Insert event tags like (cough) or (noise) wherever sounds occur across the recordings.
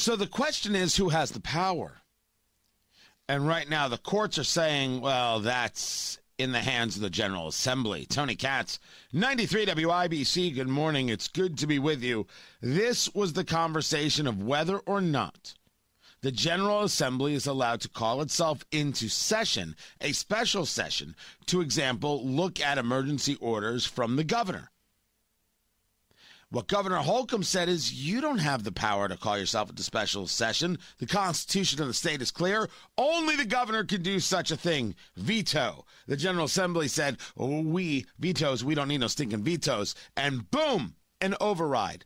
So the question is who has the power? And right now, the courts are saying, well, that's in the hands of the General Assembly. Tony Katz, 93 WIBC, good morning. It's good to be with you. This was the conversation of whether or not the General Assembly is allowed to call itself into session, a special session, to example, look at emergency orders from the governor. What Governor Holcomb said is you don't have the power to call yourself into special session. The Constitution of the state is clear. Only the governor can do such a thing. Veto. The General Assembly said, oh, we vetoes, we don't need no stinking vetoes. And boom, an override.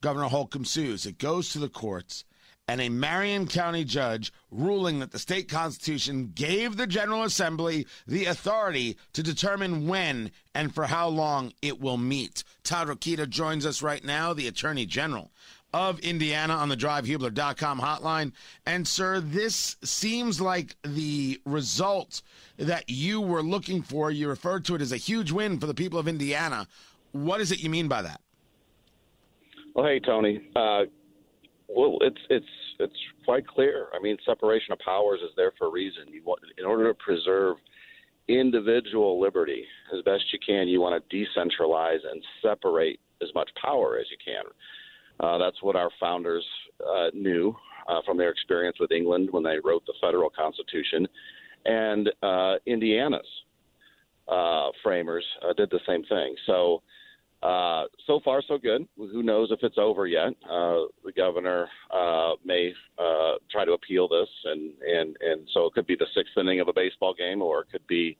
Governor Holcomb sues. It goes to the courts and a Marion County judge ruling that the state constitution gave the General Assembly the authority to determine when and for how long it will meet. Todd Rokita joins us right now, the Attorney General of Indiana on the drivehubler.com hotline. And, sir, this seems like the result that you were looking for. You referred to it as a huge win for the people of Indiana. What is it you mean by that? Well, hey, Tony. Uh, well, it's it's it's quite clear. I mean, separation of powers is there for a reason. You want, in order to preserve individual liberty as best you can, you want to decentralize and separate as much power as you can. Uh, that's what our founders uh, knew uh, from their experience with England when they wrote the federal constitution, and uh, Indiana's uh, framers uh, did the same thing. So uh, so far, so good. Who knows if it's over yet? Uh, the governor uh, may uh, try to appeal this, and, and, and so it could be the sixth inning of a baseball game, or it could be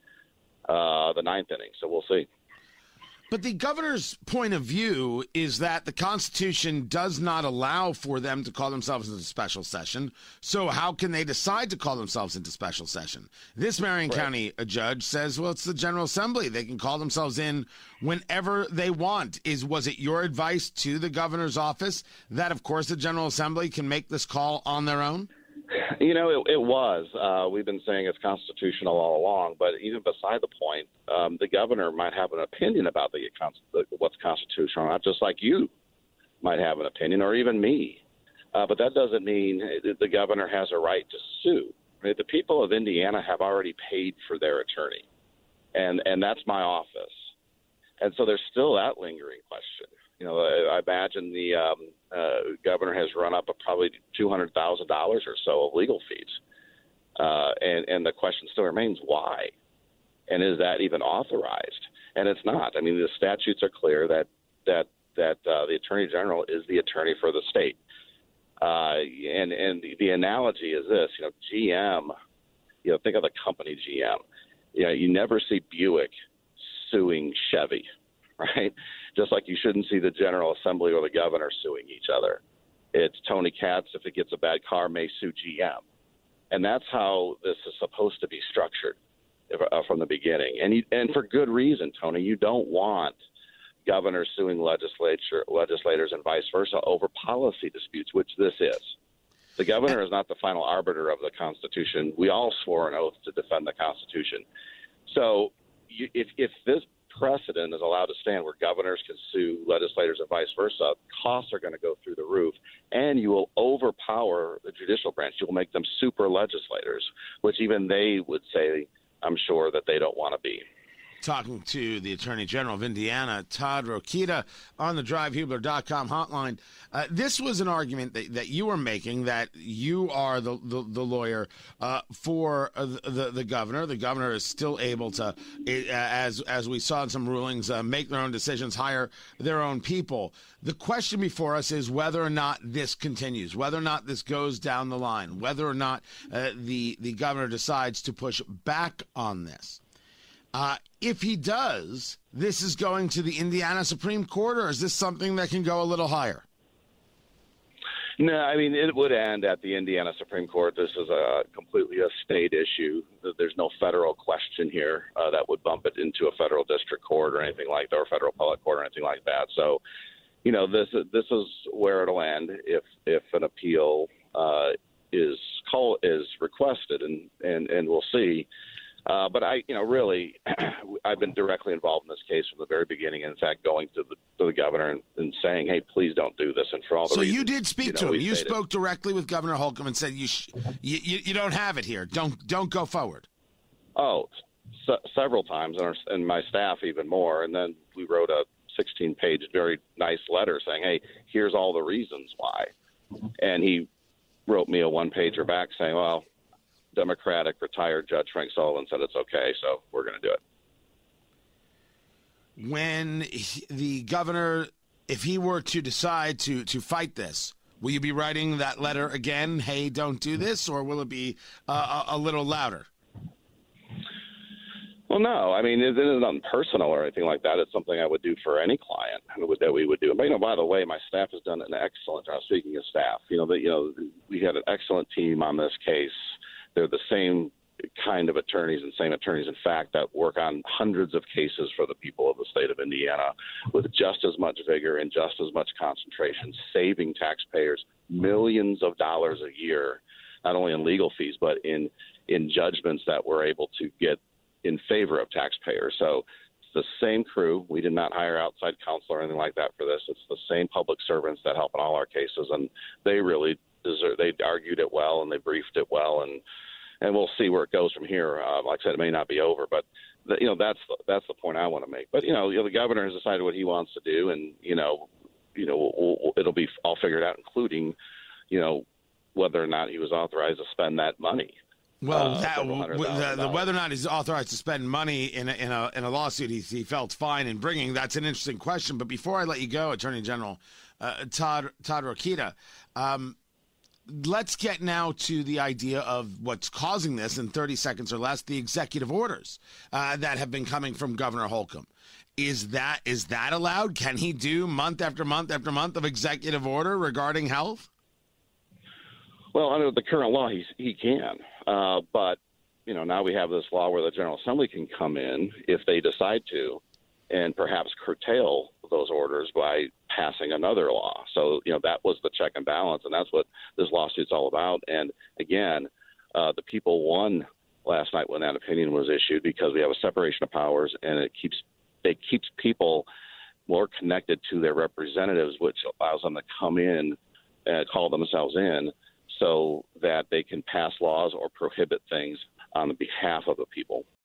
uh, the ninth inning. So we'll see. But the governor's point of view is that the Constitution does not allow for them to call themselves into special session. So how can they decide to call themselves into special session? This Marion. County uh, judge says, well, it's the General Assembly. They can call themselves in whenever they want. Is was it your advice to the governor's office that, of course, the General Assembly can make this call on their own? You know, it, it was. Uh, we've been saying it's constitutional all along, but even beside the point, um, the governor might have an opinion about the, the what's constitutional, not just like you might have an opinion, or even me. Uh, but that doesn't mean the governor has a right to sue. Right? The people of Indiana have already paid for their attorney, and and that's my office. And so there's still that lingering question. You know, I, I imagine the um, uh, governor has run up a probably two hundred thousand dollars or so of legal fees, uh, and and the question still remains why, and is that even authorized? And it's not. I mean, the statutes are clear that that that uh, the attorney general is the attorney for the state. Uh, and and the, analogy is this: you know, GM. You know, think of the company GM. You know, you never see Buick suing Chevy, (laughs) right? just like you shouldn't see the General Assembly or the governor suing each other. It's Tony Katz, if it gets a bad car, may sue GM. And that's how this is supposed to be structured uh, from the beginning. And, you, and for good reason, Tony. You don't want governors suing legislature, legislators and vice versa over policy disputes, which this is. The governor is not the final arbiter of the Constitution. We all swore an oath to defend the Constitution. So you, if, if this precedent is allowed to stand where governors can sue legislators and vice versa, costs are going to go through the roof, and you will overpower the judicial branch. You will make them super legislators, which even they would say, I'm sure, that they don't want to be talking to the Attorney General of Indiana, Todd Rokita, on the drivehubler.com hotline. Uh, this was an argument that, that you were making that you are the, the, the lawyer uh, for uh, the, the governor. The governor is still able to, uh, as, as we saw in some rulings, uh, make their own decisions, hire their own people. The question before us is whether or not this continues, whether or not this goes down the line, whether or not the, the governor decides to push back on this. Uh, if he does, this is going to the Indiana Supreme Court, or is this something that can go a little higher? No, I mean it would end at the Indiana Supreme Court. This is a completely a state issue. There's no federal question here uh, that would bump it into a federal district court or anything like that, or federal appellate court or anything like that. So, you know, this this is where it'll end if if an appeal uh, is call is requested, and and and we'll see. Uh, but I, you know, really, (clears throat) I've been directly involved in this case from the very beginning. In fact, going to the to the governor and, and saying, "Hey, please don't do this." And for all the so reasons, you did speak you know, to him. You stated. spoke directly with Governor Holcomb and said, "You, sh- you, you, you don't have it here. Don't, don't go forward." Oh, se- several times, and, our, and my staff even more. And then we wrote a 16-page, very nice letter saying, "Hey, here's all the reasons why." And he wrote me a one-pager back saying, "Well, Democratic retired Judge Frank Sullivan said it's okay, so we're going to do it." when he- the governor, if he were to decide to to fight this, will you be writing that letter again? Hey, don't do this, or will it be uh, a, a little louder? Well, no, I mean it isn't nothing personal or anything like that. It's something I would do for any client that we would do. But you know, by the way, my staff has done an excellent job. Speaking of staff, you know, that you know, we had an excellent team on this case. They're the same kind of attorneys and same attorneys, in fact, that work on hundreds of cases for the people of the state of Indiana with just as much vigor and just as much concentration, saving taxpayers millions of dollars a year, not only in legal fees but in in judgments that we're able to get in favor of taxpayers. So it's the same crew. We did not hire outside counsel or anything like that for this. It's the same public servants that help in all our cases, and they really deserve. They argued it well and they briefed it well, and and we'll see where it goes from here. Uh, like I said, it may not be over, but the, you know that's the, that's the point I want to make. But you know, you know, the governor has decided what he wants to do, and you know, you know, we'll, we'll, it'll be all figured out, including you know whether or not he was authorized to spend that money. Well, Uh, that, several w- hundred the, the whether or not he's authorized to spend money in a, in a in a lawsuit he, he felt fine in bringing that's an interesting question. But before I let you go, Attorney General uh, Todd Todd Rokita, um, let's get now to the idea of what's causing this in 30 seconds or less the executive orders uh, that have been coming from Governor Holcomb. Is that is that allowed? Can he do month after month after month of executive order regarding health? Well, under the current law, he's, he can. Uh, but, you know, now we have this law where the General Assembly can come in if they decide to and perhaps curtail those orders by passing another law. So, you know, that was the check and balance, and that's what this lawsuit's all about. And again, uh, the people won last night when that opinion was issued because we have a separation of powers, and it keeps it keeps people more connected to their representatives, which allows them to come in and call themselves in so that they can pass laws or prohibit things on behalf of the people.